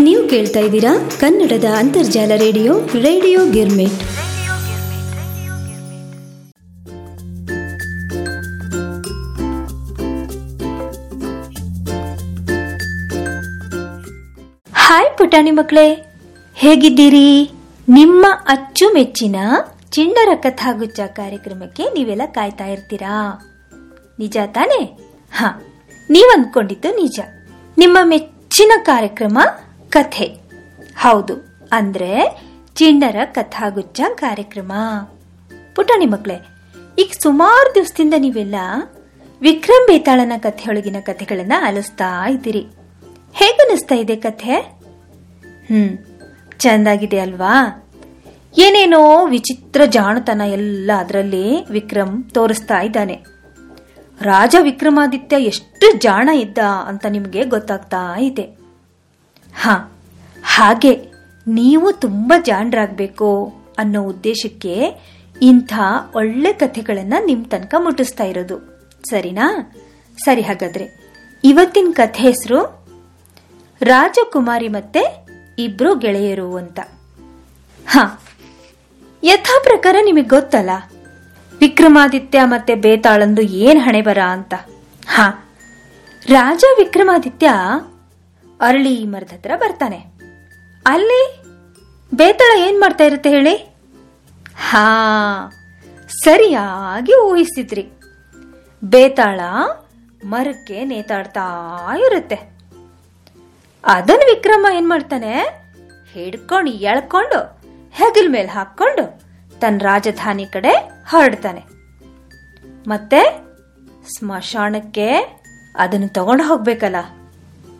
ನೀವು ಕೇಳ್ತಾ ಇದ್ದೀರಾ ಕನ್ನಡದ ಅಂತರ್ಜಾಲ ರೇಡಿಯೋ ರೇಡಿಯೋ ಗಿರ್ಮಿಟ್. ಹಾಯ್ ಪುಟಾಣಿ ಮಕ್ಕಳೇ, ಹೇಗಿದ್ದೀರಿ? ನಿಮ್ಮ ಅಚ್ಚುಮೆಚ್ಚಿನ ಚಿಂಡರ ಕಥಾಗುಚ್ಚ ಕಾರ್ಯಕ್ರಮಕ್ಕೆ ನೀವೆಲ್ಲ ಕಾಯ್ತಾ ಇರ್ತೀರಾ? ನಿಜ ತಾನೇ? ಹ ನೀವ್ ಅಂದ್ಕೊಂಡಿದ್ದು ನಿಜ. ನಿಮ್ಮ ಮೆಚ್ಚಿನ ಕಾರ್ಯಕ್ರಮ ಕಥೆ. ಹೌದು, ಅಂದ್ರೆ ಚಿಂಡರ ಕಥಾಗುಚ್ಚ ಕಾರ್ಯಕ್ರಮ. ಪುಟಾಣಿ ಮಕ್ಕಳೇ ಈಗ ಸುಮಾರು ದಿವಸದಿಂದ ನೀವೆಲ್ಲ ವಿಕ್ರಮ್ ಬೇತಾಳನ ಕಥೆಯೊಳಗಿನ ಕಥೆಗಳನ್ನ ಆಲಿಸ್ತಾ ಇದ್ದೀರಿ. ಹೇಗನ್ನಿಸ್ತಾ ಇದೆ ಕಥೆ? ಹ್ಮ್, ಚಂದಾಗಿದೆ ಅಲ್ವಾ? ಏನೇನೋ ವಿಚಿತ್ರ ಜಾಣತನ ಎಲ್ಲ ಅದರಲ್ಲಿ ವಿಕ್ರಮ್ ತೋರಿಸ್ತಾ ಇದ್ದಾನೆ. ರಾಜ ವಿಕ್ರಮಾದಿತ್ಯ ಎಷ್ಟು ಜಾಣ ಇದ್ದ ಅಂತ ನಿಮಗೆ ಗೊತ್ತಾಗ್ತಾ ಇದೆ. ಹಾ, ಹಾಗೆ ನೀವು ತುಂಬ ಜಾಣರಾಗಬೇಕು ಅನ್ನೋ ಉದ್ದೇಶಕ್ಕೆ ಇಂಥ ಒಳ್ಳೆ ಕಥೆಗಳನ್ನ ನಿಮ್ ತನಕ ಮುಟ್ಟಿಸ್ತಾ ಇರೋದು. ಸರಿನಾ? ಸರಿ ಹಾಗಾದ್ರೆ, ಇವತ್ತಿನ ಕಥೆ ಹೆಸರು ರಾಜಕುಮಾರಿ ಮತ್ತೆ ಇಬ್ರು ಗೆಳೆಯರು ಅಂತ. ಹಾ, ಯಥಾ ಪ್ರಕಾರ ನಿಮಗೆ ಗೊತ್ತಲ್ಲ? ವಿಕ್ರಮಾದಿತ್ಯ ಮತ್ತೆ ಬೇತಾಳಂದು ಏನ್ ಹಣೆ ಬರ ಅಂತ. ಹಾ, ರಾಜ ವಿಕ್ರಮಾದಿತ್ಯ ಅರಳಿ ಮರದ ಹತ್ರ ಬರ್ತಾನೆ. ಅಲ್ಲಿ ಬೇತಾಳ ಏನ್ ಮಾಡ್ತಾ ಇರುತ್ತೆ ಹೇಳಿ? ಹಾ, ಸರಿಯಾಗಿ ಊಹಿಸ್ತಿದ್ರಿ. ಬೇತಾಳ ಮರಕ್ಕೆ ನೇತಾಡ್ತಾ ಇರುತ್ತೆ. ಅದನ್ನ ವಿಕ್ರಮ ಏನ್ ಮಾಡ್ತಾನೆ? ಹಿಡ್ಕೊಂಡು, ಎಳ್ಕೊಂಡು, ಹೆಗಲ್ ಮೇಲೆ ಹಾಕೊಂಡು ತನ್ನ ರಾಜಧಾನಿ ಕಡೆ ಹರಡ್ತಾನೆ. ಮತ್ತೆ ಸ್ಮಶಾನಕ್ಕೆ ಅದನ್ನು ತಗೊಂಡು ಹೋಗ್ಬೇಕಲ್ಲ.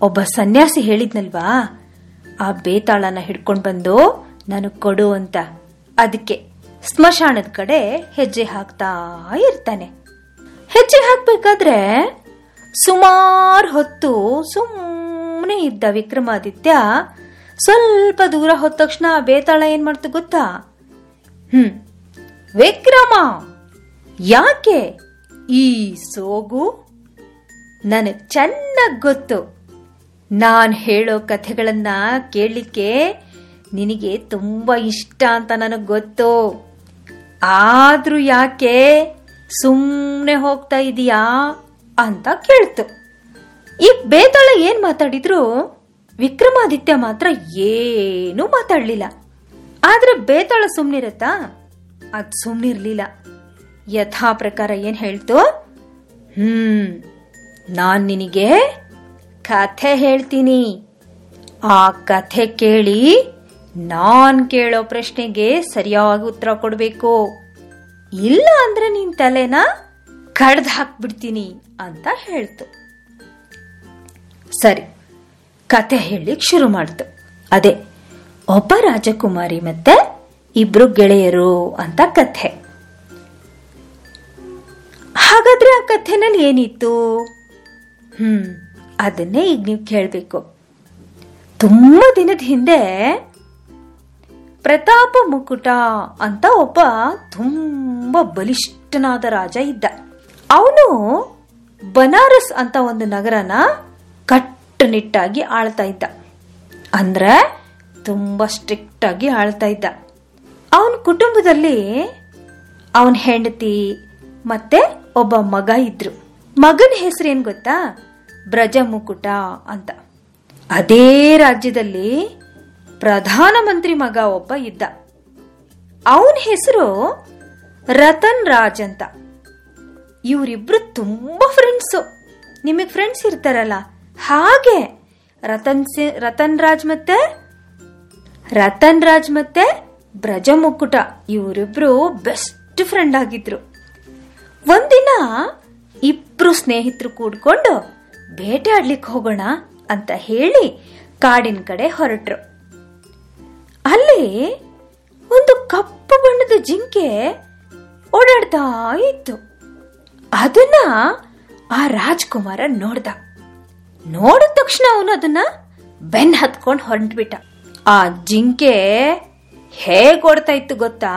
ಒಬ್ಬ ಸನ್ಯಾಸಿ ಹೇಳಿದ್ನಲ್ವಾ? ಆ ಬೇತಾಳನ ಹಿಡ್ಕೊಂಡು ಬಂದು ನಾನು ಕೊಡು ಅಂತ. ಅದಕ್ಕೆ ಸ್ಮಶಾನದ ಕಡೆ ಹೆಜ್ಜೆ ಹಾಕ್ತಾ ಇರ್ತಾನೆ. ಹೆಜ್ಜೆ ಹಾಕ್ಬೇಕಾದ್ರೆ ಸುಮಾರು ಹೊತ್ತು ಸುಮ್ಮನೆ ಇದ್ದ ವಿಕ್ರಮಾದಿತ್ಯ ಸ್ವಲ್ಪ ದೂರ ಹೋದ ತಕ್ಷಣ ಬೇತಾಳ ಏನ್ ಮಾಡ್ತು ಗೊತ್ತಾ? ಹ್ಮ್, ವಿಕ್ರಮ! ಯಾಕೆ? ಈ ಸೋಗು ನನಗ್ ಚೆನ್ನಾಗ್ ಗೊತ್ತು. ನಾನ್ ಹೇಳೋ ಕಥೆಗಳನ್ನ ಕೇಳಲಿಕ್ಕೆ ನಿನಗೆ ತುಂಬಾ ಇಷ್ಟ ಅಂತ ನನಗ್ ಗೊತ್ತು. ಆದ್ರೂ ಯಾಕೆ ಸುಮ್ಮನೆ ಹೋಗ್ತಾ ಇದೀಯಾ ಅಂತ ಕೇಳ್ತು. ಈ ಬೇತಾಳ ಏನ್ ಮಾತಾಡಿದ್ರು? ವಿಕ್ರಮಾದಿತ್ಯ ಮಾತ್ರ ಏನೂ ಮಾತಾಡ್ಲಿಲ್ಲ. ಆದ್ರೆ ಬೇತಾಳ ಸುಮ್ನಿರತ್ತಾ? ಅದ್ ಸುಮ್ನಿರ್ಲಿಲ್ಲ. ಯಥಾ ಪ್ರಕಾರ ಏನ್ ಹೇಳ್ತು? ಹ್ಮ್, ನಾನ್ ನಿನಗೆ ಕಥೆ ಹೇಳ್ತೀನಿ. ಆ ಕಥೆ ಕೇಳಿ ನಾನ್ ಕೇಳೋ ಪ್ರಶ್ನೆಗೆ ಸರಿಯಾಗಿ ಉತ್ತರ ಕೊಡ್ಬೇಕು. ಇಲ್ಲ ಅಂದ್ರೆ ನಿನ್ ತಲೆನ ಕಡ್ದ್ ಹಾಕ್ಬಿಡ್ತೀನಿ ಅಂತ ಹೇಳ್ತು. ಸರಿ ಕತೆ ಹೇಳಿಕ್ ಶುರು ಮಾಡ್ತು. ಅದೇ, ಒಬ್ಬ ರಾಜಕುಮಾರಿ ಮತ್ತೆ ಇಬ್ರು ಗೆಳೆಯರು ಅಂತ ಕಥೆ. ಹಾಗಾದ್ರೆ ಆ ಕಥೆನಲ್ಲಿ ಏನಿತ್ತು? ಹ್ಮ್ ಅದನ್ನೇ ಈಗ ನೀವು ಕೇಳಬೇಕು. ತುಂಬಾ ದಿನದ ಹಿಂದೆ ಪ್ರತಾಪ ಮುಕುಟ ಅಂತ ಒಬ್ಬ ತುಂಬಾ ಬಲಿಷ್ಠನಾದ ರಾಜ ಇದ್ದ. ಅವನು ಬನಾರಸ್ ಅಂತ ಒಂದು ನಗರನ ಕಟ್ಟುನಿಟ್ಟಾಗಿ ಆಳ್ತಾ ಇದ್ದ. ಅಂದ್ರೆ ತುಂಬಾ ಸ್ಟ್ರಿಕ್ಟ್ ಆಗಿ ಆಳ್ತಾ ಇದ್ದ. ಅವನ ಕುಟುಂಬದಲ್ಲಿ ಅವನ ಹೆಂಡತಿ ಮತ್ತೆ ಒಬ್ಬ ಮಗ ಇದ್ರು. ಮಗನ ಹೆಸರು ಏನ್ ಗೊತ್ತಾ? ಬ್ರಜ ಮುಕುಟ ಅಂತ. ಅದೇ ರಾಜ್ಯದಲ್ಲಿ ಪ್ರಧಾನಮಂತ್ರಿ ಮಗ ಒಬ್ಬ ಇದ್ದ. ಅವನ ಹೆಸರು ರತನ್ ರಾಜ್ ಅಂತ. ಇವರಿಬ್ರು ತುಂಬಾ ಫ್ರೆಂಡ್ಸು ನಿಮಗೆ ಫ್ರೆಂಡ್ಸ್ ಇರ್ತಾರಲ್ಲ? ಹಾಗೆ ರತನ್ ರತನ್ ರಾಜ್ ಮತ್ತೆ ರತನ್ ರಾಜ್ ಮತ್ತೆ ಬ್ರಜ ಮುಕ್ಕುಟ ಇವರಿಬ್ರು ಬೆಸ್ಟ್ ಫ್ರೆಂಡ್ ಆಗಿದ್ರು. ಒಂದಿನ ಇಬ್ರು ಸ್ನೇಹಿತರು ಕೂಡ್ಕೊಂಡು ಬೇಟೆ ಆಡ್ಲಿಕ್ಕೆ ಹೋಗೋಣ ಅಂತ ಹೇಳಿ ಕಾಡಿನ ಕಡೆ ಹೊರಟ್ರು. ಅಲ್ಲಿ ಒಂದು ಕಪ್ಪು ಬಣ್ಣದ ಜಿಂಕೆ ಓಡಾಡ್ತಾ ಇತ್ತು. ಅದನ್ನ ಆ ರಾಜ್ಕುಮಾರ ನೋಡ್ದ. ನೋಡಿದ ತಕ್ಷಣ ಅವನು ಅದನ್ನ ಬೆನ್ ಹತ್ಕೊಂಡು ಹೊರಟ್ಬಿಟ್ಟ. ಆ ಜಿಂಕೆ ಹೇಗ್ ಓಡ್ತಾ ಇತ್ತು ಗೊತ್ತಾ?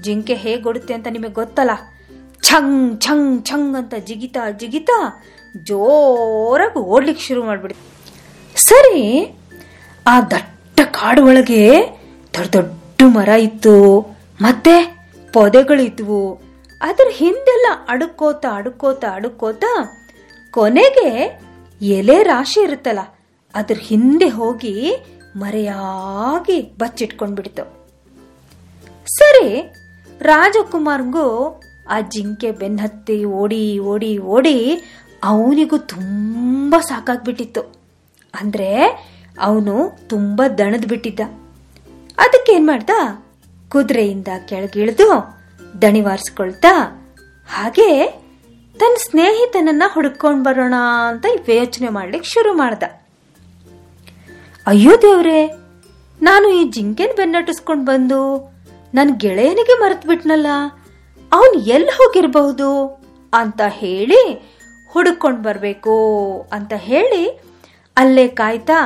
ಜಿಂಕೆ ಹೇಗ್ ಓಡುತ್ತೆ ಅಂತ ನಿಮಗೆ ಗೊತ್ತಲ್ಲ? ಛಂಗ್ ಛಂಗ್ ಛಂಗ್ ಅಂತ ಜಿಗಿತಾ ಜಿಗಿತಾ ಜೋರಾಗಿ ಓಡ್ಲಿಕ್ಕೆ ಶುರು ಮಾಡ್ಬಿಡ್ತು. ಸರಿ, ಆ ದಟ್ಟ ಕಾಡು ಒಳಗೆ ದೊಡ್ಡ ದೊಡ್ಡ ಮರ ಇತ್ತು, ಮತ್ತೆ ಪೊದೆಗಳಿದ್ವು. ಅದ್ರ ಹಿಂದೆಲ್ಲ ಅಡುಕೋತ ಅಡುಕೋತ ಅಡುಕೋತ ಕೊನೆಗೆ ಎಲೆ ರಾಶಿ ಇರುತ್ತಲ್ಲ, ಅದ್ರ ಹಿಂದೆ ಹೋಗಿ ಮರೆಯಾಗಿ ಬಚ್ಚಿಟ್ಕೊಂಡ್ಬಿಡ್ತು. ಸರಿ, ರಾಜಕುಮಾರ್ಗೂ ಆ ಜಿಂಕೆ ಬೆನ್ನತ್ತಿ ಓಡಿ ಓಡಿ ಓಡಿ ಅವನಿಗೂ ತುಂಬ ಸಾಕಾಗ್ಬಿಟ್ಟಿತ್ತು. ಅಂದ್ರೆ ಅವನು ತುಂಬ ದಣದ್ ಬಿಟ್ಟಿದ್ದ. ಅದಕ್ಕೇನ್ ಮಾಡ್ದ? ಕುದುರೆಯಿಂದ ಕೆಳಗಿಳಿದು ದಣಿವಾರಿಸ್ಕೊಳ್ತಾ ಹಾಗೆ ತನ್ನ ಸ್ನೇಹಿತನನ್ನ ಹುಡ್ಕೊಂಡ್ ಬರೋಣ ಅಂತ ಯೋಚನೆ ಮಾಡ್ಲಿಕ್ಕೆ ಶುರು ಮಾಡ್ದ. ಅಯ್ಯೋ ದೇವ್ರೆ, ನಾನು ಈ ಜಿಂಕೆನ್ ಬೆನ್ನಟ್ಟಿಸ್ಕೊಂಡು ಬಂದು ನನ್ನ ಗೆಳೆಯನಿಗೆ ಮರೆತು ಬಿಟ್ನಲ್ಲ ಅವನ್ ಎಲ್ಲಿ ಹೋಗಿರಬಹುದು ಅಂತ ಹೇಳಿ ಹುಡುಕೊಂಡ್ ಬರಬೇಕು ಅಂತ ಹೇಳಿ ಅಲ್ಲೇ ಕಾಯ್ತಾ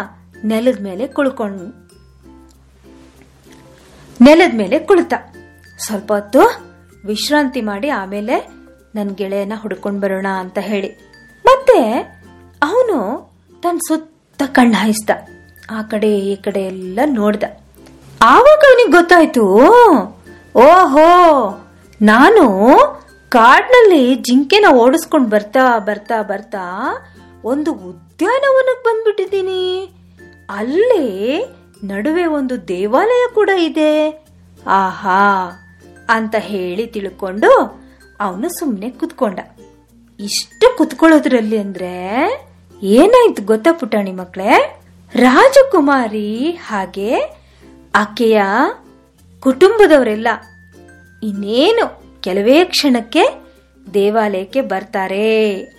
ನೆಲದ ಮೇಲೆ ಕುಳ್ಕೊಂಡು ನೆಲದ ಮೇಲೆ ಕುಳಿತ. ಸ್ವಲ್ಪ ಹೊತ್ತು ವಿಶ್ರಾಂತಿ ಮಾಡಿ ಆಮೇಲೆ ನನ್ನ ಗೆಳೆಯನ ಹುಡ್ಕೊಂಡು ಬರೋಣ ಅಂತ ಹೇಳಿ. ಮತ್ತೆ ಅವನು ತನ್ನ ಸುತ್ತ ಕಣ್ಣು ಹಾಯಿಸ್ದ. ಆ ಕಡೆ ಈ ಕಡೆ ಎಲ್ಲ ನೋಡ್ದ. ಆವಾಗ ಅವನಿಗೆ ಗೊತ್ತಾಯ್ತು, ಓಹೋ, ನಾನು ಕಾಡ್ನಲ್ಲಿ ಜಿಂಕೆನ ಓಡಿಸ್ಕೊಂಡು ಬರ್ತಾ ಬರ್ತಾ ಬರ್ತಾ ಒಂದು ಉದ್ಯಾನವನಕ್ಕೆ ಬಂದ್ಬಿಟ್ಟಿದ್ದೀನಿ. ಅಲ್ಲಿ ನಡುವೆ ಒಂದು ದೇವಾಲಯ ಕೂಡ ಇದೆ. ಆಹಾ, ಅಂತ ಹೇಳಿ ತಿಳ್ಕೊಂಡು ಅವನು ಸುಮ್ಮನೆ ಕುತ್ಕೊಂಡ. ಇಷ್ಟು ಕುತ್ಕೊಳ್ಳೋದ್ರಲ್ಲಿ ಅಂದ್ರೆ ಏನಾಯ್ತು ಗೊತ್ತಾ ಪುಟಾಣಿ ಮಕ್ಕಳೇ ರಾಜಕುಮಾರಿ ಹಾಗೆ ಆಕೆಯ ಕುಟುಂಬದವರೆಲ್ಲ ಇನ್ನೇನು ಕೆಲವೇ ಕ್ಷಣಕ್ಕೆ ದೇವಾಲಯಕ್ಕೆ ಬರ್ತಾರೆ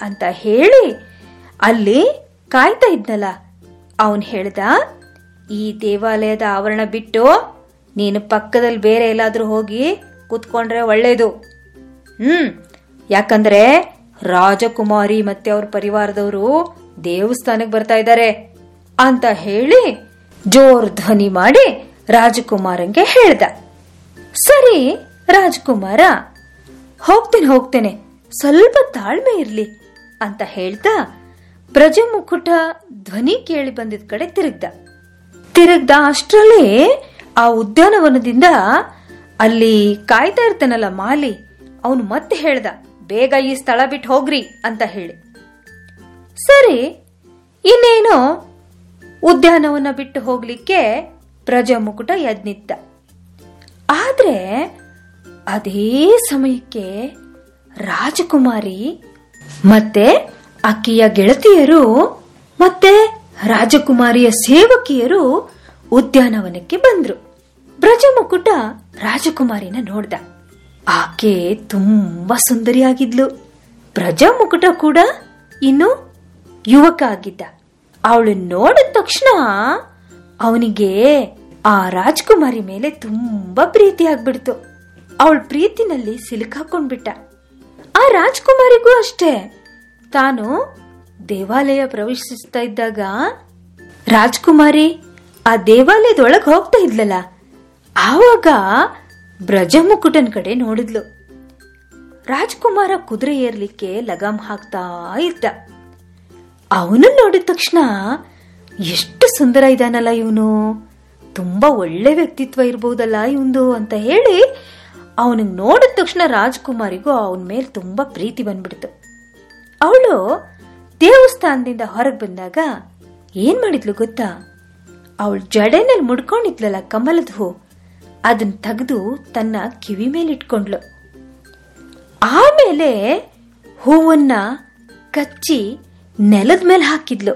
ಅಂತ ಹೇಳಿ ಅಲ್ಲಿ ಕಾಯ್ತಾ ಇದ್ನಲ್ಲ. ಅವನ್ ಹೇಳ್ದ, ಈ ದೇವಾಲಯದ ಆವರಣ ಬಿಟ್ಟು ನೀನು ಪಕ್ಕದಲ್ಲಿ ಬೇರೆ ಎಲ್ಲಾದ್ರೂ ಹೋಗಿ ಕೂತ್ಕೊಂಡ್ರೆ ಒಳ್ಳೇದು. ಹ್ಮ್, ಯಾಕಂದ್ರೆ ರಾಜಕುಮಾರಿ ಮತ್ತೆ ಅವ್ರ ಪರಿವಾರದವರು ದೇವಸ್ಥಾನಕ್ಕೆ ಬರ್ತಾ ಇದ್ದಾರೆ ಅಂತ ಹೇಳಿ ಜೋರ್ ಧ್ವನಿ ಮಾಡಿ ರಾಜಕುಮಾರಂಗೆ ಹೇಳ್ದ. ಸರಿ ರಾಜಕುಮಾರ, ಹೋಗ್ತೇನೆ ಹೋಗ್ತೇನೆ, ಸ್ವಲ್ಪ ತಾಳ್ಮೆ ಇರ್ಲಿ ಅಂತ ಹೇಳ್ತಾ ಬ್ರಜಮುಕುಟ ಧ್ವನಿ ಕೇಳಿ ಬಂದಿದ ಕಡೆ ತಿರುಗ್ದ. ತಿರುಗ್ದ ಅಷ್ಟರಲ್ಲಿ ಆ ಉದ್ಯಾನವನದಿಂದ ಅಲ್ಲಿ ಕಾಯ್ತಾ ಇರ್ತಾನಲ್ಲ ಮಾಲಿ, ಅವನು ಮತ್ತೆ ಹೇಳ್ದ, ಬೇಗ ಈ ಸ್ಥಳ ಬಿಟ್ಟು ಹೋಗ್ರಿ ಅಂತ ಹೇಳಿ. ಸರಿ, ಇನ್ನೇನು? ಉದ್ಯಾನವನ ಬಿಟ್ಟು ಹೋಗ್ಲಿಕ್ಕೆ ಪ್ರಜಾಮುಕುಟ ಯಜ್ಞಿತ್ತ ಆದ್ರೆ ಅದೇ ಸಮಯಕ್ಕೆ ರಾಜಕುಮಾರಿ ಮತ್ತೆ ಅಕ್ಕಿಯ ಗೆಳತಿಯರು ಮತ್ತೆ ರಾಜಕುಮಾರಿಯ ಸೇವಕಿಯರು ಉದ್ಯಾನವನಕ್ಕೆ ಬಂದ್ರು. ಬ್ರಜಮುಕುಟ ರಾಜಕುಮಾರಿನ ನೋಡ್ದ. ಆಕೆ ತುಂಬಾ ಸುಂದರಿಯಾಗಿದ್ಲು. ಬ್ರಜಮುಕುಟ ಕೂಡ ಇನ್ನು ಯುವಕ ಆಗಿದ್ದ ಅವಳು ನೋಡಿದ ತಕ್ಷಣ ಅವನಿಗೆ ಆ ರಾಜಕುಮಾರಿ ಮೇಲೆ ತುಂಬಾ ಪ್ರೀತಿ ಆಗ್ಬಿಡ್ತು ಅವಳ ಪ್ರೀತಿನಲ್ಲಿ ಸಿಲುಕಾಕೊಂಡ್ಬಿಟ್ಟ ಆ ರಾಜ್ಕುಮಾರಿಗೂ ಅಷ್ಟೇ. ತಾನು ದೇವಾಲಯ ಪ್ರವೇಶಿಸ್ತಾ ಇದ್ದಾಗ ರಾಜ್ಕುಮಾರಿ ಆ ದೇವಾಲಯದೊಳಗೆ ಹೋಗ್ತಾ ಇದ್ಲಲ್ಲ, ಆವಾಗ ಬ್ರಜಮುಕುಟನ್ ಕಡೆ ನೋಡಿದ್ಲು. ರಾಜ್ಕುಮಾರ ಕುದುರೆ ಏರ್ಲಿಕ್ಕೆ ಲಗಾಮ್ ಹಾಕ್ತಾ ಇದ್ದ. ಅವನು ನೋಡಿದ ತಕ್ಷಣ, ಎಷ್ಟು ಸುಂದರ ಇದಾನಲ್ಲ ಇವನು. ತುಂಬಾ ಒಳ್ಳೆ ವ್ಯಕ್ತಿತ್ವ ಇರ್ಬೋದಲ್ಲ ಇವಂದು ಅಂತ ಹೇಳಿ ಅವನಿಗೆ ನೋಡಿದ ತಕ್ಷಣ ರಾಜ್ಕುಮಾರಿಗೂ ಅವನ ಮೇಲೆ ತುಂಬಾ ಪ್ರೀತಿ ಬಂದ್ಬಿಡ್ತು. ಅವಳು ದೇವಸ್ಥಾನದಿಂದ ಹೊರಗೆ ಬಂದಾಗ ಏನ್ ಮಾಡಿದ್ಲು ಗೊತ್ತಾ? ಅವಳು ಜಡೆನಲ್ಲಿ ಮುಡ್ಕೊಂಡಿದ್ಲಲ್ಲ ಕಮಲದ ಹೂ ಅದನ್ನ ತೆಗೆದು ತನ್ನ ಕಿವಿ ಮೇಲೆ ಇಟ್ಕೊಂಡ್ಲು. ಆಮೇಲೆ ಹೂವನ್ನ ಕಚ್ಚಿ ನೆಲದ ಮೇಲೆ ಹಾಕಿದ್ಲು.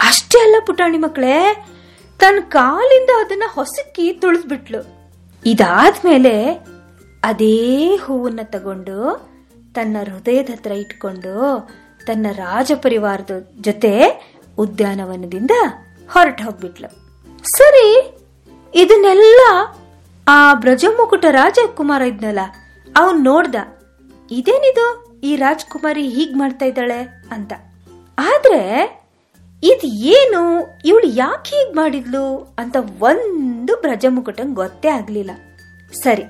ಅಷ್ಟೇ ಅಲ್ಲ ಪುಟಾಣಿ ಮಕ್ಕಳೇ ತನ್ನ ಕಾಲಿಂದ ಅದನ್ನ ಹೊಸಕ್ಕಿ ತುಳಿದ್ಬಿಟ್ಲು. ಇದಾದ್ಮೇಲೆ ಅದೇ ಹೂವನ್ನು ತಗೊಂಡು ತನ್ನ ಹೃದಯದ ಹತ್ರ ಇಟ್ಕೊಂಡು ತನ್ನ ರಾಜ ಪರಿವಾರದ ಜೊತೆ ಉದ್ಯಾನವನದಿಂದ ಹೊರಟು ಹೋಗ್ಬಿಟ್ಲು. ಸರಿ, ಇದನ್ನೆಲ್ಲ ಆ ಬ್ರಜಮುಕುಟ ರಾಜಕುಮಾರ ಇದ್ನಲ್ಲ, ಅವನ್ ನೋಡ್ದ, ಇದೇನಿದು, ಈ ರಾಜ್ಕುಮಾರಿ ಹೀಗ್ ಮಾಡ್ತಾ ಇದ್ದಾಳೆ ಅಂತ. ಆದ್ರೆ ಇದು ಏನು ಇವಳು ಯಾಕೆ ಹೀಗ್ ಮಾಡಿದ್ಲು ಅಂತ ಒಂದು ಬ್ರಜಮುಕುಟಂಗ್ ಗೊತ್ತೇ ಆಗ್ಲಿಲ್ಲ. ಸರಿ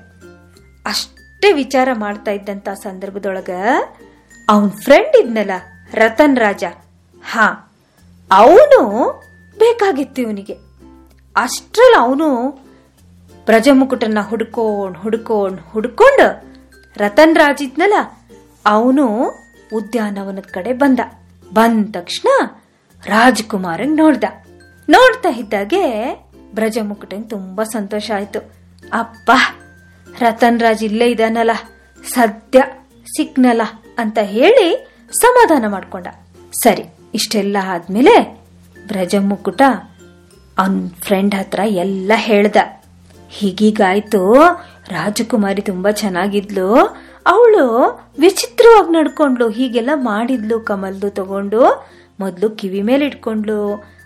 ಅಷ್ಟೇ ವಿಚಾರ ಮಾಡ್ತಾ ಇದ್ದಂತ ಸಂದರ್ಭದೊಳಗ ಅವನ್ ಫ್ರೆಂಡ್ ಇದ್ನಲ್ಲ, ರತನ್ ರಾಜ. ಹಾ, ಅವನು ಬೇಕಾಗಿತ್ತು ಇವನಿಗೆ. ಅಷ್ಟ್ರಲ್ಲಿ ಅವನು ಬ್ರಜಮುಕುಟನ್ನ ಹುಡ್ಕೊಂಡ್ ಹುಡ್ಕೊಂಡ್, ಹುಡ್ಕೊಂಡು ರತನ್ ರಾಜ್ ಇದ್ನಲ್ಲ, ಅವನು ಉದ್ಯಾನವನದ ಕಡೆ ಬಂದ. ಬಂದ ತಕ್ಷಣ ರಾಜ್ಕುಮಾರಂಗ್ ನೋಡ್ದ. ನೋಡ್ತಾ ಇದ್ದಾಗೆ ಬ್ರಜಮುಕುಟಂಗ್ ತುಂಬಾ ಸಂತೋಷ ಆಯ್ತು. ಅಪ್ಪ ರತನ್ ರಾಜ್ ಇಲ್ಲೇ ಇದಾನಲ್ಲ, ಸದ್ಯ ಸಿಕ್ನಲ್ಲ ಅಂತ ಹೇಳಿ ಸಮಾಧಾನ ಮಾಡ್ಕೊಂಡ. ಸರಿ, ಇಷ್ಟೆಲ್ಲ ಆದ್ಮೇಲೆ ಬ್ರಜಮುಕುಟ ಅವನ್ ಫ್ರೆಂಡ್ ಹತ್ರ ಎಲ್ಲ ಹೇಳ್ದ. ಹೀಗೀಗಾಯ್ತು, ರಾಜಕುಮಾರಿ ತುಂಬಾ ಚೆನ್ನಾಗಿದ್ಲು, ಅವಳು ವಿಚಿತ್ರವಾಗಿ ನಡ್ಕೊಂಡ್ಲು ಹೀಗೆಲ್ಲ ಮಾಡಿದ್ಲು ಕಮಲ್ದು ತಗೊಂಡು, ಮೊದ್ಲು ಕಿವಿ ಮೇಲೆ ಇಟ್ಕೊಂಡ್ಲು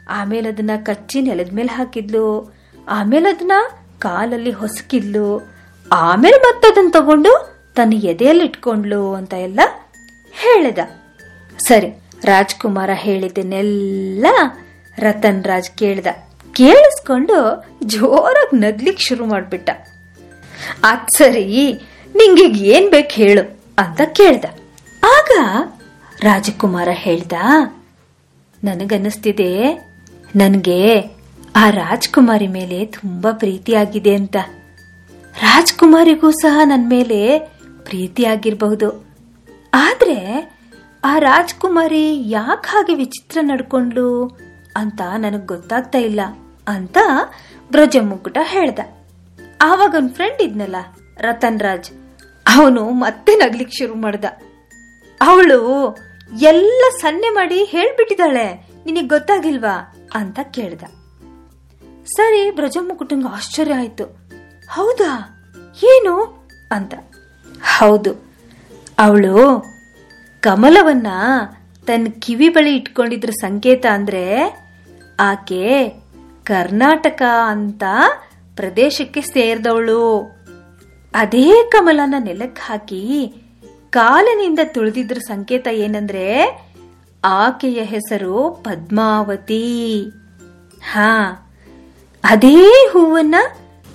ಆಮೇಲೆ ಅದನ್ನ ಕಚ್ಚಿ ನೆಲದ ಮೇಲೆ ಹಾಕಿದ್ಲು, ಆಮೇಲೆ ಅದನ್ನ ಕಾಲಲ್ಲಿ ಹೊಸಕಿದ್ಲು ಆಮೇಲೆ ಮತ್ತದನ್ನ ತಗೊಂಡು ತನ್ನ ಎದೆಯಲ್ಲಿ ಇಟ್ಕೊಂಡ್ಲು ಅಂತ ಎಲ್ಲ ಹೇಳಿದ. ಸರಿ, ರಾಜ್ಕುಮಾರ ಹೇಳಿದ್ದನ್ನೆಲ್ಲ ರತನ್ ರಾಜ್ ಕೇಳ್ದ. ಕೇಳಿಸ್ಕೊಂಡು ಜೋರಾಗಿ ನಗ್ಲಿಕ್ ಶುರು ಮಾಡ್ಬಿಟ್ಟ. ಅದ್ ಸರಿ ನಿಂಗೆ ಏನ್ ಬೇಕು ಹೇಳು ಅಂತ ಕೇಳ್ದ. ಆಗ ರಾಜಕುಮಾರ ಹೇಳ್ದ, ನನಗನ್ನಿಸ್ತಿದೆ. ನನಗೆ ಆ ರಾಜ್ಕುಮಾರಿ ಮೇಲೆ ತುಂಬಾ ಪ್ರೀತಿಯಾಗಿದೆ ಅಂತ. ರಾಜ್ಕುಮಾರಿಗೂ ಸಹ ನನ್ನ ಮೇಲೆ ಪ್ರೀತಿಯಾಗಿರಬಹುದು. ಆದ್ರೆ ಆ ರಾಜ್ಕುಮಾರಿ ಯಾಕೆ ಹಾಗೆ ವಿಚಿತ್ರ ನಡ್ಕೊಂಡ್ಲು ಅಂತ ನನಗೆ ಗೊತ್ತಾಗ್ತಾ ಇಲ್ಲ ಅಂತ ಬ್ರಜಮುಕುಟ ಹೇಳ್ದ. ಆವಾಗ ಒಂದ್ ಫ್ರೆಂಡ್ ಇದ್ನಲ್ಲ ರತನ್ ರಾಜ್ ಅವನು ಮತ್ತೆ ನಗ್ಲಿಕ್ ಶುರು ಮಾಡ್ದ. ಅವಳು, ಎಲ್ಲ ಸನ್ನೆ ಮಾಡಿ ಹೇಳ್ಬಿಟ್ಟಿದ್ದಾಳೆ, ನಿನಗೆ ಗೊತ್ತಾಗಿಲ್ವಾ? ಅಂತ ಕೇಳ್ದ. ಸರಿ ಬ್ರಜಮುಕುಟಂಗ ಆಶ್ಚರ್ಯ ಆಯ್ತು. ಹೌದಾ? ಏನು? ಅಂತ. ಹೌದು. ಅವಳು ಕಮಲವನ್ನ ತನ್ನ ಕಿವಿ ಬಳಿ ಇಟ್ಕೊಂಡಿದ್ರ ಸಂಕೇತ ಅಂದ್ರೆ ಆಕೆ ಕರ್ನಾಟಕ ಅಂತ ಪ್ರದೇಶಕ್ಕೆ ಸೇರಿದವಳು. ಅದೇ ಕಮಲನ ನೆಲಕ್ಕೆ ಹಾಕಿ ಕಾಲಿನಿಂದ ತುಳಿದಿದ್ರ ಸಂಕೇತ ಏನಂದ್ರೆ ಆಕೆಯ ಹೆಸರು ಪದ್ಮಾವತಿ. ಹಾ, ಅದೇ ಹೂವನ್ನ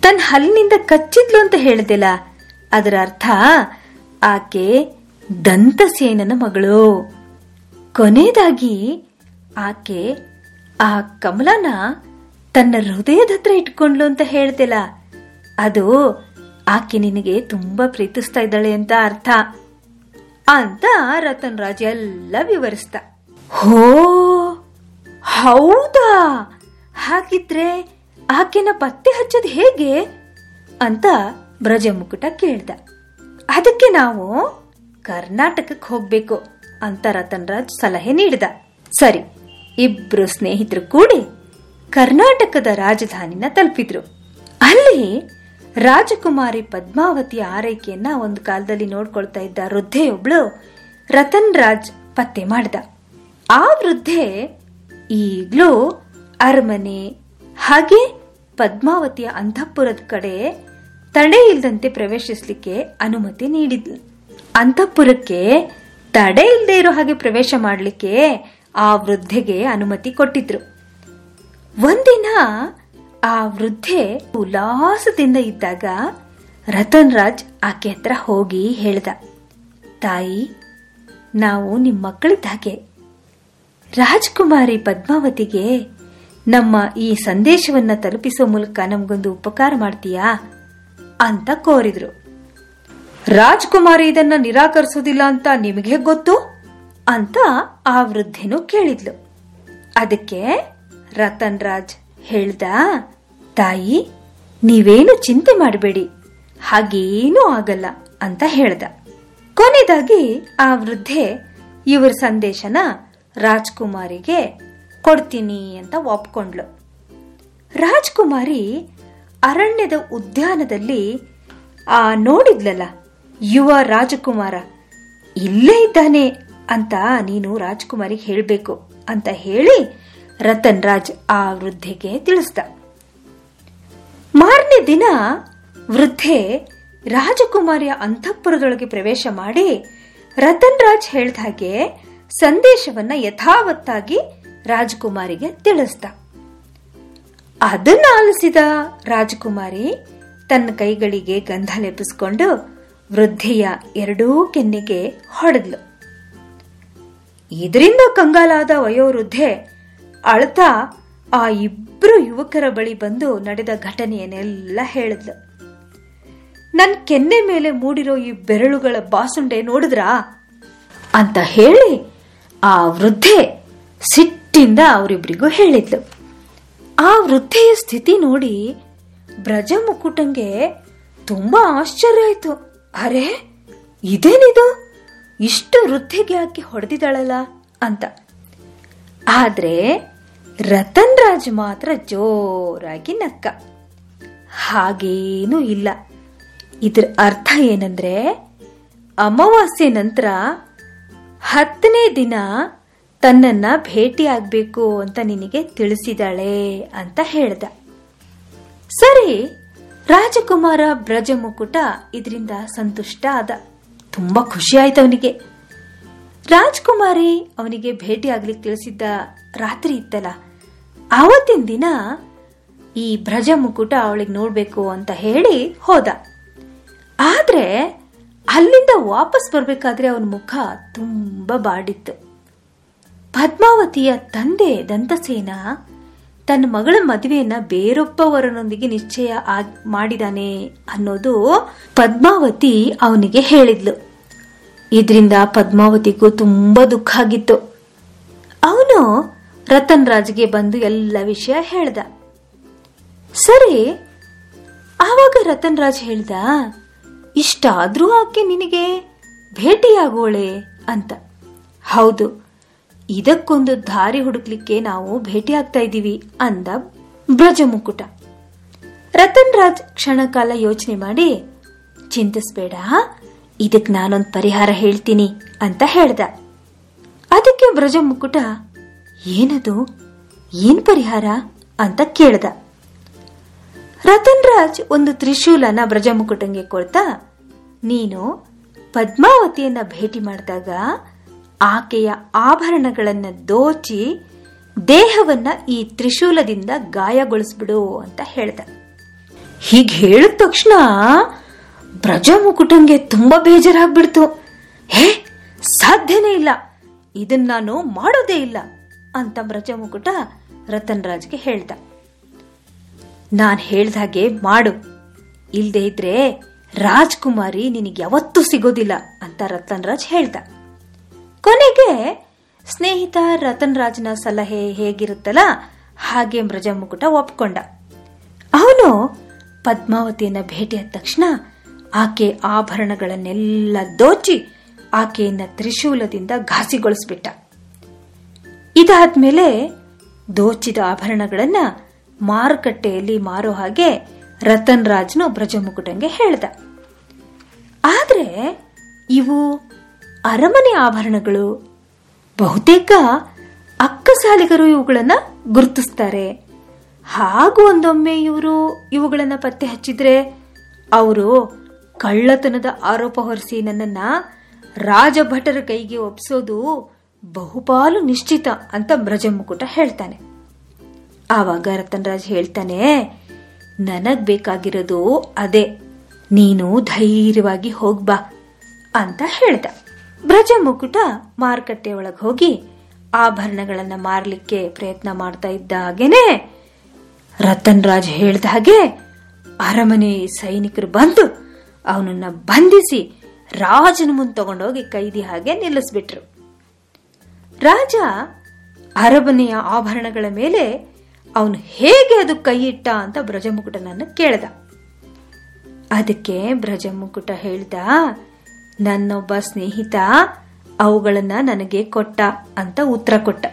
ತನ್ನ ಹಲ್ಲಿನಿಂದ ಕಚ್ಚಿದ್ಲು ಅಂತ ಹೇಳ್ದಿಲ್ಲ ಅದರ ಅರ್ಥ, ಆಕೆ ದಂತಸೇನನ ಮಗಳು. ಕೊನೆಯದಾಗಿ ಆಕೆ ಆ ಕಮಲನ ತನ್ನ ಹೃದಯದ ಹತ್ರ ಇಟ್ಕೊಂಡ್ಲು ಅಂತ ಹೇಳ್ತಿಲ್ಲ. ಅದು ಆಕೆ ನಿನಗೆ ತುಂಬಾ ಪ್ರೀತಿಸ್ತಾ ಇದ್ದಾಳೆ ಅಂತ ಅರ್ಥ. ಅಂತ ರತನ್ ರಾಜ ಎಲ್ಲ ವಿವರಿಸ್ದ ಹೋ, ಹೌದಾ? ಹಾಗಿದ್ರೆ ಆಕೆನ ಪತ್ತೆ ಹಚ್ಚೋದು ಹೇಗೆ ಅಂತ ಬ್ರಜಮುಕುಟ ಕೇಳ್ದ. ಅದಕ್ಕೆ ನಾವು ಕರ್ನಾಟಕಕ್ಕೆ ಹೋಗ್ಬೇಕು ಅಂತ ರತನ್ ರಾಜ್ ಸಲಹೆ ನೀಡಿದ. ಸರಿ, ಇಬ್ರು ಸ್ನೇಹಿತರು ಕೂಡಿ ಕರ್ನಾಟಕದ ರಾಜಧಾನಿನ ತಲುಪಿದ್ರು. ಅಲ್ಲಿ ರಾಜಕುಮಾರಿ ಪದ್ಮಾವತಿಯ ಆರೈಕೆಯನ್ನ ಒಂದು ಕಾಲದಲ್ಲಿ ನೋಡ್ಕೊಳ್ತಾ ಇದ್ದ ವೃದ್ಧೆಯೊಬ್ಳು ರತನ್ ರಾಜ್ ಪತ್ತೆ ಮಾಡ್ದ. ಆ ವೃದ್ಧೆ ಈಗ್ಲೂ ಅರಮನೆ ಹಾಗೆ ಪದ್ಮಾವತಿಯ ಅಂತಃಪುರದ ಕಡೆ ತಡೆ ಇಲ್ಲದಂತೆ ಪ್ರವೇಶಿಸಲಿಕ್ಕೆ ಅನುಮತಿ ನೀಡಿದ್ಲು ಅಂತಃಪುರಕ್ಕೆ ತಡೆ ಇಲ್ಲದೆ ಇರೋ ಹಾಗೆ ಪ್ರವೇಶ ಮಾಡಲಿಕ್ಕೆ ಆ ವೃದ್ಧೆಗೆ ಅನುಮತಿ ಕೊಟ್ಟಿದ್ರು. ಒಂದಿನ ಆ ವೃದ್ಧೆ ಉಲ್ಲಾಸದಿಂದ ಇದ್ದಾಗ ರತನ್ ರಾಜ್ ಆಕೆ ಹತ್ರ ಹೋಗಿ ಹೇಳ್ದ, ತಾಯಿ, ನಾವು ನಿಮ್ಮ ಮಕ್ಕಳಿದ್ದಾಗೆ ರಾಜ್ಕುಮಾರಿ ಪದ್ಮಾವತಿಗೆ ನಮ್ಮ ಈ ಸಂದೇಶವನ್ನ ತಲುಪಿಸೋ ಮೂಲಕ ನಮಗೊಂದು ಉಪಕಾರ ಮಾಡ್ತೀಯಾ? ಅಂತ ಕೋರಿದ್ರು. ರಾಜ್ಕುಮಾರಿ ಇದನ್ನ ನಿರಾಕರಿಸೋದಿಲ್ಲ ಅಂತ ನಿಮಗೆ ಗೊತ್ತು? ಅಂತ ಆ ವೃದ್ಧೆನು ಕೇಳಿದ್ಲು. ಅದಕ್ಕೆ ರತನ್ ರಾಜ್ ಹೇಳ್ದ? ತಾಯಿ, ನೀವೇನು ಚಿಂತೆ ಮಾಡಬೇಡಿ. ಹಾಗೇನೂ ಆಗಲ್ಲ, ಅಂತ ಹೇಳ್ದ. ಕೊನೆಯದಾಗಿ ಆ ವೃದ್ಧೆ ಇವರ ಸಂದೇಶನ ರಾಜ್ಕುಮಾರಿಗೆ ಕೊಡ್ತೀನಿ ಅಂತ ಒಪ್ಕೊಂಡ್ಳು. ರಾಜ್ಕುಮಾರಿ ಅರಣ್ಯದ ಉದ್ಯಾನದಲ್ಲಿ, ಆ, ನೋಡಿದ್ಲಲ್ಲ, ಯುವ ರಾಜಕುಮಾರ, ಇಲ್ಲೇ ಇದ್ದಾನೆ ಅಂತ ನೀನು ರಾಜ್ಕುಮಾರಿಗೆ ಹೇಳಬೇಕು ಅಂತ ಹೇಳಿ ರತನ್ ರಾಜ್ ಆ ವೃದ್ಧೆಗೆ ತಿಳಿಸ್ದ. ಮಾರನೇ ದಿನ ವೃದ್ಧೆ ರಾಜಕುಮಾರಿಯ ಅಂತಃಪುರದೊಳಗೆ ಪ್ರವೇಶ ಮಾಡಿ ರತನ್ ರಾಜ್ ಹೇಳ್ದ ಹಾಗೆ ಸಂದೇಶವನ್ನ ಯಥಾವತ್ತಾಗಿ ರಾಜಕುಮಾರಿಗೆ ತಿಳಿಸ್ದ. ಅದನ್ನ ಆಲಿಸಿದ ರಾಜಕುಮಾರಿ ತನ್ನ ಕೈಗಳಿಗೆ ಗಂಧ ಲೆಪಿಸಿಕೊಂಡು ವೃದ್ಧೆಯ ಎರಡೂ ಕೆನ್ನೆಗೆ ಹೊಡೆದ್ಲು. ಇದರಿಂದ ಕಂಗಾಲಾದ ವಯೋವೃದ್ಧೆ ಅಳ್ತಾ ಆ ಇಬ್ರು ಯುವಕರ ಬಳಿ ಬಂದು ನಡೆದ ಘಟನೆಯನ್ನೆಲ್ಲ ಹೇಳಿದ್ಲು. ನನ್ನ ಕೆನ್ನೆ ಮೇಲೆ ಮೂಡಿರೋ ಈ ಬೆರಳುಗಳ ಬಾಸುಂಡೆ ನೋಡಿದ್ರಾ? ಅಂತ ಹೇಳಿ ಆ ವೃದ್ಧೆ ಸಿಟ್ಟಿಂದ ಅವರಿಬ್ಬರಿಗೂ ಹೇಳಿದ್ಲು ಆ ವೃದ್ಧೆಯ ಸ್ಥಿತಿ ನೋಡಿ ಬ್ರಜ ಮುಕುಟಂಗೆ ತುಂಬಾ ಆಶ್ಚರ್ಯ ಆಯ್ತು. ಅರೆ, ಇದೇನಿದು? ಇಷ್ಟು ವೃದ್ಧಿಗೆ ಹಾಕಿ ಹೊಡೆದಿದ್ದಾಳಲ್ಲ ಅಂತ. ಆದ್ರೆ ರತನ್ ರಾಜ್ ಮಾತ್ರ ಜೋರಾಗಿ ನಕ್ಕ. ಹಾಗೇನೂ ಇಲ್ಲ. ಇದ್ರ ಅರ್ಥ ಏನಂದ್ರೆ, ಅಮಾವಾಸ್ಯೆ ನಂತರ ಹತ್ತನೇ ದಿನ ತನ್ನನ್ನ ಭೇಟಿಯಾಗಬೇಕು ಅಂತ ನಿನಗೆ ತಿಳಿಸಿದಾಳೆ ಅಂತ ಹೇಳ್ದ. ಸರಿ, ರಾಜಕುಮಾರ ಬ್ರಜ ಮುಕುಟ ಇದರಿಂದ ಸಂತುಷ್ಟ ಆದ. ತುಂಬಾ ಖುಷಿ ಆಯ್ತು ಅವನಿಗೆ. ರಾಜ್ಕುಮಾರಿ ಅವನಿಗೆ ಭೇಟಿ ಆಗ್ಲಿಕ್ಕೆ ತಿಳಿಸಿದ್ದ ರಾತ್ರಿ ಇತ್ತಲ್ಲ, ಆವತ್ತಿನ ದಿನ ಈ ಬ್ರಜ ಮುಕುಟ ಅವಳಿಗೆ ನೋಡ್ಬೇಕು ಅಂತ ಹೇಳಿ ಹೋದ. ಆದ್ರೆ ಅಲ್ಲಿಂದ ವಾಪಸ್ ಬರ್ಬೇಕಾದ್ರೆ ಅವನ ಮುಖ ತುಂಬಾ ಬಾಡಿತ್ತು. ಪದ್ಮಾವತಿಯ ತಂದೆ ದಂತಸೇನ ತನ್ನ ಮಗಳ ಮದುವೆಯನ್ನ ಬೇರೊಬ್ಬವರನೊಂದಿಗೆ ನಿಶ್ಚಯ ಮಾಡಿದಾನೆ ಅನ್ನೋದು ಪದ್ಮಾವತಿ ಅವನಿಗೆ ಹೇಳಿದ್ಲು. ಇದರಿಂದ ಪದ್ಮಾವತಿಗೂ ತುಂಬಾ ದುಃಖ ಆಗಿತ್ತು. ಅವನು ರತನ್ ರಾಜ್ಗೆ ಬಂದು ಎಲ್ಲ ವಿಷಯ ಹೇಳ್ದ. ಸರಿ, ಆವಾಗ ರತನ್ ರಾಜ್ ಹೇಳ್ದ, ಇಷ್ಟಾದ್ರೂ ಆಕೆ ನಿನಗೆ ಭೇಟಿಯಾಗೋಳೆ ಅಂತ. ಹೌದು ಇದಕ್ಕೊಂದು ದಾರಿ ಹುಡುಕ್ಲಿಕ್ಕೆ ನಾವು ಭೇಟಿ ಆಗ್ತಾ ಇದ್ದೀವಿ ಅಂದ ಬ್ರಜ ಮುಕುಟ. ರತನ್ ರಾಜ್ ಕ್ಷಣಕಾಲ ಯೋಚನೆ ಮಾಡಿ, ಚಿಂತಿಸ್ಬೇಡ, ಇದಕ್ ನಾನೊಂದು ಪರಿಹಾರ ಹೇಳ್ತೀನಿ ಅಂತ ಹೇಳ್ದ. ಅದಕ್ಕೆ ಬ್ರಜ ಮುಕುಟ, ಏನದು? ಏನ್ ಪರಿಹಾರ? ಅಂತ ಕೇಳ್ದ. ರತನ್ ರಾಜ್ ಒಂದು ತ್ರಿಶೂಲನ ಬ್ರಜಮುಕುಟಂಗೆ ಕೊಡ್ತಾ, ನೀನು ಪದ್ಮಾವತಿಯನ್ನ ಭೇಟಿ ಮಾಡಿದಾಗ ಆಕೆಯ ಆಭರಣಗಳನ್ನು ದೋಚಿ ದೇಹವನ್ನ ಈ ತ್ರಿಶೂಲದಿಂದ ಗಾಯಗೊಳಿಸ್ಬಿಡು ಅಂತ ಹೇಳ್ದ. ಹೀಗೆ ಹೇಳಿದ ತಕ್ಷಣ ಬ್ರಜಮುಕುಟಂಗೆ ತುಂಬಾ ಬೇಜಾರಾಗ್ಬಿಡ್ತು. ಹೇ, ಸಾಧ್ಯನೇ ಇಲ್ಲ. ಇದನ್ನ ನಾನು ಮಾಡೋದೇ ಇಲ್ಲ ಅಂತ ಬ್ರಜಮುಕುಟ ರತನ್ ರಾಜ್ಗೆ ಹೇಳ್ದ. ನಾನ್ ಹೇಳ್ದಾಗೆ ಮಾಡು. ಇಲ್ದೇ ಇದ್ರೆ ರಾಜ್ಕುಮಾರಿ ನಿನಗೆ ಯಾವತ್ತೂ ಸಿಗೋದಿಲ್ಲ ಅಂತ ರತನ್ ರಾಜ್ ಹೇಳ್ದ. ಕೊನೆಗೆ ಸ್ನೇಹಿತ ರತನ್ ರಾಜ್ನ ಸಲಹೆ ಹೇಗಿರುತ್ತಲ್ಲ ಹಾಗೆ ಮೃಜ ಮುಕುಟ ಒಪ್ಕೊಂಡ. ಅವನು ಪದ್ಮಾವತಿಯನ್ನ ಭೇಟಿಯಾದ ತಕ್ಷಣ ಆಕೆ ಆಭರಣಗಳನ್ನೆಲ್ಲ ದೋಚಿ ಆಕೆಯನ್ನ ತ್ರಿಶೂಲದಿಂದ ಘಾಸಿಗೊಳಿಸ್ಬಿಟ್ಟ. ಇದಾದ್ಮೇಲೆ ದೋಚಿದ ಆಭರಣಗಳನ್ನ ಮಾರುಕಟ್ಟೆಯಲ್ಲಿ ಮಾರೋ ಹಾಗೆ ರತನ್ ರಾಜ್ನು ಬ್ರಜಮುಕುಟಂಗೆ ಹೇಳ್ದ. ಆದ್ರೆ ಇವು ಅರಮನೆ ಆಭರಣಗಳು. ಬಹುತೇಕ ಅಕ್ಕಸಾಲಿಗರು ಇವುಗಳನ್ನ ಗುರುತಿಸ್ತಾರೆ. ಹಾಗೂ ಒಂದೊಮ್ಮೆ ಇವರು ಇವುಗಳನ್ನ ಪತ್ತೆ ಹಚ್ಚಿದ್ರೆ ಅವರು ಕಳ್ಳತನದ ಆರೋಪ ಹೊರಿಸಿ ನನ್ನನ್ನ ರಾಜಭಟರ ಕೈಗೆ ಒಪ್ಸೋದು ಬಹುಪಾಲು ನಿಶ್ಚಿತ ಅಂತ ಬ್ರಜಮುಕುಟ ಹೇಳ್ತಾನೆ. ಆವಾಗ ರತನ್ ರಾಜ್ ಹೇಳ್ತಾನೆ, ನನಗ್ ಬೇಕಾಗಿರೋದು ಅದೇ. ನೀನು ಧೈರ್ಯವಾಗಿ ಹೋಗ್ಬಾ ಅಂತ ಹೇಳ್ದ. ಬ್ರಜ ಮುಕುಟ ಮಾರುಕಟ್ಟೆ ಒಳಗೆ ಹೋಗಿ ಆಭರಣಗಳನ್ನ ಮಾರಲಿಕ್ಕೆ ಪ್ರಯತ್ನ ಮಾಡ್ತಾ ಇದ್ದ ಹಾಗೇನೆ ರತನ್ ರಾಜ್ ಹೇಳ್ದ ಹಾಗೆ ಅರಮನೆ ಸೈನಿಕರು ಬಂದು ಅವನನ್ನ ಬಂಧಿಸಿ ರಾಜನ ಮುಂದೆ ತಗೊಂಡೋಗಿ ಕೈದಿ ಹಾಗೆ ನಿಲ್ಲಿಸ್ಬಿಟ್ರು. ರಾಜ ಅರಮನೆಯ ಆಭರಣಗಳ ಮೇಲೆ ಅವನು ಹೇಗೆ ಅದು ಕೈ ಇಟ್ಟ ಅಂತ ಬ್ರಜಮುಕುಟನನ್ನು ಕೇಳ್ದ. ಅದಕ್ಕೆ ಬ್ರಜಮುಕುಟ ಹೇಳ್ದ ನನ್ನೊಬ್ಬ ಸ್ನೇಹಿತ ಅವುಗಳನ್ನ ನನಗೆ ಕೊಟ್ಟ ಅಂತ ಉತ್ತರ ಕೊಟ್ಟ.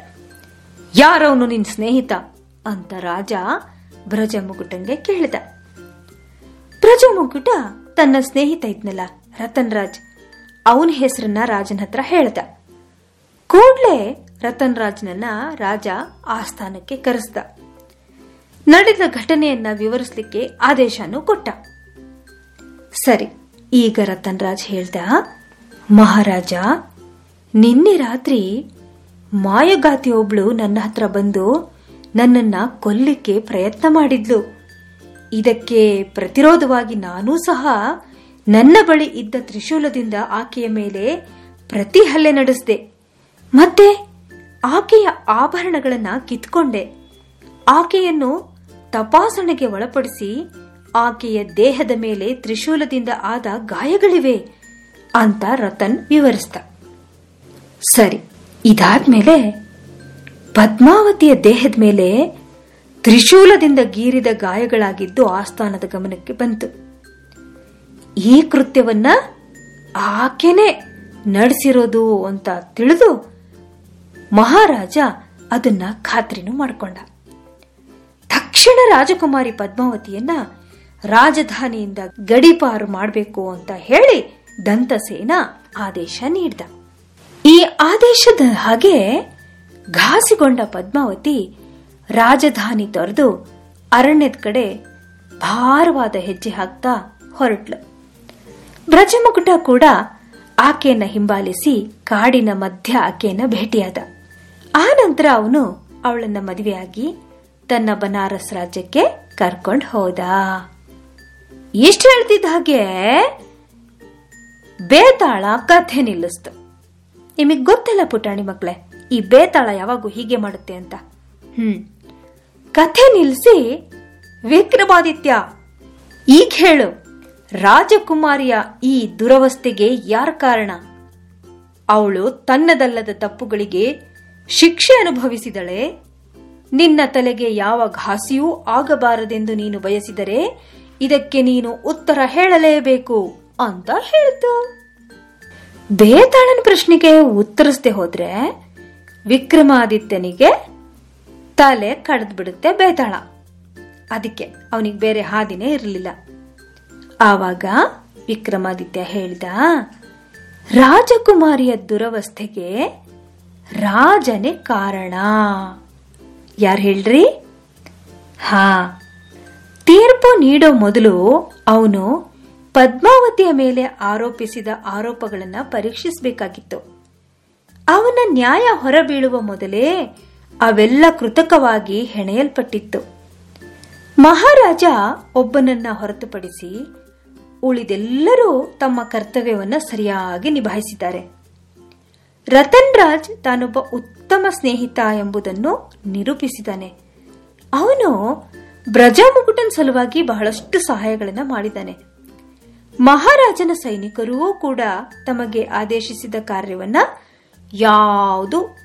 ಯಾರವನು ನಿನ್ ಸ್ನೇಹಿತ ಅಂತ ರಾಜ ಬ್ರಜಮುಕುಟಂಗೆ ಕೇಳ್ದ. ಬ್ರಜಮುಕುಟ ತನ್ನ ಸ್ನೇಹಿತ ಇದ್ನಲ್ಲ ರತನ್ ರಾಜ್ ಅವನ ಹೆಸರನ್ನ ರಾಜನ ಹತ್ರ ಹೇಳ್ದ. ಕೂಡ್ಲೆ ರತನ್ ರಾಜ್ನನ್ನ ರಾಜ ಆಸ್ಥಾನಕ್ಕೆ ಕರೆಸ್ದ. ನಡೆದ ಘಟನೆಯನ್ನ ವಿವರಿಸಲಿಕ್ಕೆ ಆದೇಶನೂ ಕೊಟ್ಟ. ಸರಿ ಈಗ ರತನ್ ರಾಜ್ ಹೇಳ್ದ, ಮಹಾರಾಜ, ನಿನ್ನೆ ರಾತ್ರಿ ಮಾಯಗಾತಿ ಒಬ್ಳು ನನ್ನ ಹತ್ರ ಬಂದು ನನ್ನನ್ನ ಕೊಲ್ಲಿಕ್ಕೆ ಪ್ರಯತ್ನ ಮಾಡಿದ್ಲು. ಇದಕ್ಕೆ ಪ್ರತಿರೋಧವಾಗಿ ನಾನೂ ಸಹ ನನ್ನ ಬಳಿ ಇದ್ದ ತ್ರಿಶೂಲದಿಂದ ಆಕೆಯ ಮೇಲೆ ಪ್ರತಿ ಹಲ್ಲೆ ನಡೆಸಿದೆ. ಮತ್ತೆ ಆಕೆಯ ಆಭರಣಗಳನ್ನ ಕಿತ್ಕೊಂಡೆ. ಆಕೆಯನ್ನು ತಪಾಸಣೆಗೆ ಒಳಪಡಿಸಿ ಆಕೆಯ ದೇಹದ ಮೇಲೆ ತ್ರಿಶೂಲದಿಂದ ಆದ ಗಾಯಗಳಿವೆ ಅಂತ ರತನ್ ವಿವರಿಸ್ತ ಸರಿ, ಇದಾದ್ಮೇಲೆ ಪದ್ಮಾವತಿಯ ದೇಹದ ಮೇಲೆ ತ್ರಿಶೂಲದಿಂದ ಗೀರಿದ ಗಾಯಗಳಾಗಿದ್ದು ಆಸ್ಥಾನದ ಗಮನಕ್ಕೆ ಬಂತು. ಈ ಕೃತ್ಯವನ್ನ ಆಕೆನೆ ನಡೆಸಿರೋದು ಅಂತ ತಿಳಿದು ಮಹಾರಾಜ ಅದನ್ನ ಖಾತ್ರಿನೂ ಮಾಡಿಕೊಂಡ. ತಕ್ಷಣ ರಾಜಕುಮಾರಿ ಪದ್ಮಾವತಿಯನ್ನ ರಾಜಧಾನಿಯಿಂದ ಗಡಿಪಾರು ಮಾಡಬೇಕು ಅಂತ ಹೇಳಿ ದಂತಸೇನ ಆದೇಶ ನೀಡಿದ. ಈ ಆದೇಶದ ಹಾಗೆ ಘಾಸಿಗೊಂಡ ಪದ್ಮಾವತಿ ರಾಜಧಾನಿ ತೊರೆದು ಅರಣ್ಯದ ಕಡೆ ಭಾರವಾದ ಹೆಜ್ಜೆ ಹಾಕ್ತಾ ಹೊರಟ್ಲು. ಬ್ರಜಮುಕುಟ ಕೂಡ ಆಕೆಯನ್ನ ಹಿಂಬಾಲಿಸಿ ಕಾಡಿನ ಮಧ್ಯ ಆಕೆಯನ್ನ ಭೇಟಿಯಾದ. ಆ ನಂತರ ಅವನು ಅವಳನ್ನ ಮದುವೆಯಾಗಿ ತನ್ನ ಬನಾರಸ್ ರಾಜ್ಯಕ್ಕೆ ಕರ್ಕೊಂಡು ಹೋದ. ಇಷ್ಟು ಹೇಳ್ತಿದ್ದ ಹಾಗೆ? ಬೇತಾಳ ಕಥೆ ನಿಲ್ಲಿಸ್ತು. ನಿಮಗ್ ಗೊತ್ತಿಲ್ಲ ಪುಟಾಣಿ ಮಕ್ಕಳೇ ಈ ಬೇತಾಳ ಯಾವಾಗೂ ಹೀಗೆ ಮಾಡುತ್ತೆ ಅಂತ. ಹ್ಮ್. ಕಥೆ ನಿಲ್ಲಿಸಿ ವಿಕ್ರಮಾದಿತ್ಯ, ಈಗ ಹೇಳು, ರಾಜಕುಮಾರಿಯ ಈ ದುರವಸ್ಥೆಗೆ ಯಾರ ಕಾರಣ? ಅವಳು ತನ್ನದಲ್ಲದ ತಪ್ಪುಗಳಿಗೆ ಶಿಕ್ಷೆ ಅನುಭವಿಸಿದಳೆ. ನಿನ್ನ ತಲೆಗೆ ಯಾವ ಘಾಸಿಯೂ ಆಗಬಾರದೆಂದು ನೀನು ಬಯಸಿದರೆ ಇದಕ್ಕೆ ನೀನು ಉತ್ತರ ಹೇಳಲೇಬೇಕು ಅಂತ ಹೇಳ್ತು. ಬೇತಾಳನ ಪ್ರಶ್ನೆಗೆ ಉತ್ತರಿಸದೆ ಹೋದ್ರೆ ವಿಕ್ರಮಾದಿತ್ಯನಿಗೆ ತಲೆ ಕಡ್ದು ಬಿಡುತ್ತೆ ಬೇತಾಳ. ಅದಕ್ಕೆ ಅವನಿಗೆ ಬೇರೆ ಹಾದಿನೇ ಇರಲಿಲ್ಲ. ಆವಾಗ ವಿಕ್ರಮಾದಿತ್ಯ ಹೇಳಿದ, ರಾಜಕುಮಾರಿಯ ದುರವಸ್ಥೆಗೆ ರಾಜನೇ ಕಾರಣ. ಯಾರು ಹೇಳ್ರಿ? ಹಾ ತೀರ್ಪು ನೀಡೋ ಮೊದಲು ಅವನು ಪದ್ಮಾವತಿಯ ಮೇಲೆ ಆರೋಪಿಸಿದ ಆರೋಪಗಳನ್ನು ಪರೀಕ್ಷಿಸಬೇಕಾಗಿತ್ತು. ಅವನ ನ್ಯಾಯ ಹೊರಬೀಳುವ ಮೊದಲೇ ಅವೆಲ್ಲ ಕೃತಕವಾಗಿ ಹೆಣೆಯಲ್ಪಟ್ಟಿತ್ತು. ಮಹಾರಾಜ ಒಬ್ಬನನ್ನ ಹೊರತುಪಡಿಸಿ ಉಳಿದೆಲ್ಲರೂ ತಮ್ಮ ಕರ್ತವ್ಯವನ್ನು ಸರಿಯಾಗಿ ನಿಭಾಯಿಸಿದ್ದಾರೆ. ರತನ್ ರಾಜ್ ತಾನೊಬ್ಬ ಉತ್ತಮ ಸ್ನೇಹಿತ ಎಂಬುದನ್ನು ನಿರೂಪಿಸಿದ್ದಾನೆ. ಅವನು ಬ್ರಜಾಮುಕುಟನ್ ಸಲುವಾಗಿ ಬಹಳಷ್ಟು ಸಹಾಯಗಳನ್ನ ಮಾಡಿದ್ದಾನೆ. ಮಹಾರಾಜನ ಸೈನಿಕರೂ ಕೂಡ ತಮಗೆ ಆದೇಶಿಸಿದ ಕಾರ್ಯವನ್ನ ಯಾವುದು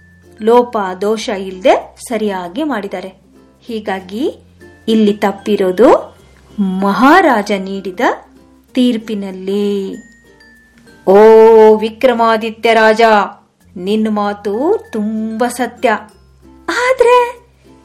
ಲೋಪ, ದೋಷ ಇಲ್ಲದೆ ಸರಿಯಾಗಿ ಮಾಡಿದ್ದಾರೆ. ಹೀಗಾಗಿ ಇಲ್ಲಿ ತಪ್ಪಿರೋದು ಮಹಾರಾಜ ನೀಡಿದ ತೀರ್ಪಿನಲ್ಲಿ. ಓ ವಿಕ್ರಮಾದಿತ್ಯ ರಾಜ, ನಿನ್ನ ಮಾತು ತುಂಬಾ ಸತ್ಯ. ಆದ್ರೆ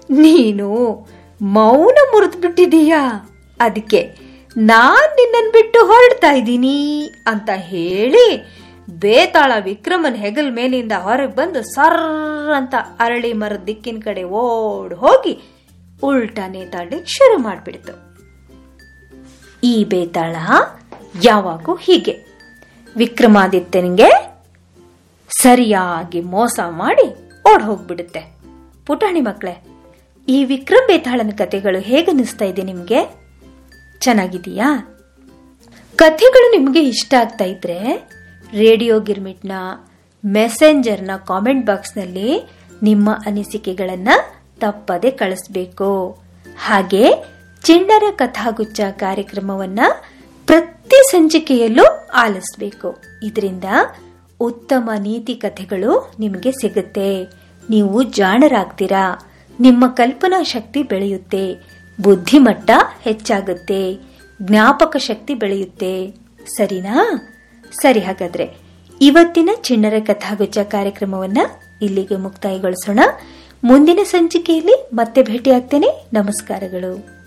ನೀನು ಮೌನ ಮುರಿದು ಬಿಟ್ಟಿದೀಯಾ ಅದಕ್ಕೆ ನಾನ್ ನಿನ್ನನ್ ಬಿಟ್ಟು ಹೊರಡ್ತಾ ಇದ್ದೀನಿ ಅಂತ ಹೇಳಿ ಬೇತಾಳ ವಿಕ್ರಮನ್ ಹೆಗಲ್ ಮೇಲಿಂದ ಹೊರಗೆ ಬಂದು ಸರ್ ಅಂತ ಅರಳಿ ಮರದ ದಿಕ್ಕಿನ ಕಡೆ ಓಡ್ ಹೋಗಿ ಉಲ್ಟಾ ನೇತಾಡ್ಲಿಕ್ಕೆ ಶುರು ಮಾಡಿಬಿಡ್ತು. ಈ ಬೇತಾಳ ಯಾವಾಗೂ ಹೀಗೆ. ವಿಕ್ರಮಾದಿತ್ಯನಿಗೆ ಸರಿಯಾಗಿ ಮೋಸ ಮಾಡಿ ಓಡ್ ಹೋಗ್ಬಿಡುತ್ತೆ. ಪುಟಾಣಿ ಮಕ್ಕಳೇ ಈ ವಿಕ್ರಮ್ ಬೇತಾಳನ ಹೇಗೆ ಹೇಗನ್ನಿಸ್ತಾ ಇದೆ ನಿಮಗೆ? ಚೆನ್ನಾಗಿದೆಯಾ ಕಥೆಗಳು ನಿಮಗೆ ಇಷ್ಟ ಆಗ್ತಾ ಇದ್ರೆ ರೇಡಿಯೋ ಗಿರ್ಮಿಟ್ನ ಮೆಸೆಂಜರ್ನ ಕಾಮೆಂಟ್ ಬಾಕ್ಸ್ನಲ್ಲಿ ನಿಮ್ಮ ಅನಿಸಿಕೆಗಳನ್ನ ತಪ್ಪದೆ ಕಳಿಸ್ಬೇಕು. ಹಾಗೆ ಚಿಣ್ಣರ ಕಥಾಗುಚ್ಚ ಕಾರ್ಯಕ್ರಮವನ್ನ ಪ್ರತಿ ಸಂಚಿಕೆಯಲ್ಲೂ ಆಲಿಸಬೇಕು. ಇದರಿಂದ ಉತ್ತಮ ನೀತಿ ಕಥೆಗಳು ನಿಮಗೆ ಸಿಗುತ್ತೆ. ನೀವು ಜಾಣರಾಗ್ತೀರಾ? ನಿಮ್ಮ ಕಲ್ಪನಾ ಶಕ್ತಿ ಬೆಳೆಯುತ್ತೆ. ಬುದ್ಧಿಮಟ್ಟ ಹೆಚ್ಚಾಗುತ್ತೆ. ಜ್ಞಾಪಕ ಶಕ್ತಿ ಬೆಳೆಯುತ್ತೆ. ಸರಿನಾ? ಸರಿ ಹಾಗಾದ್ರೆ, ಇವತ್ತಿನ ಚಿಣ್ಣರ ಕಥಾಗುಚ್ಚ ಕಾರ್ಯಕ್ರಮವನ್ನ ಇಲ್ಲಿಗೆ ಮುಕ್ತಾಯಗೊಳಿಸೋಣ. ಮುಂದಿನ ಸಂಚಿಕೆಯಲ್ಲಿ ಮತ್ತೆ ಭೇಟಿಯಾಗ್ತೇನೆ. ನಮಸ್ಕಾರಗಳು.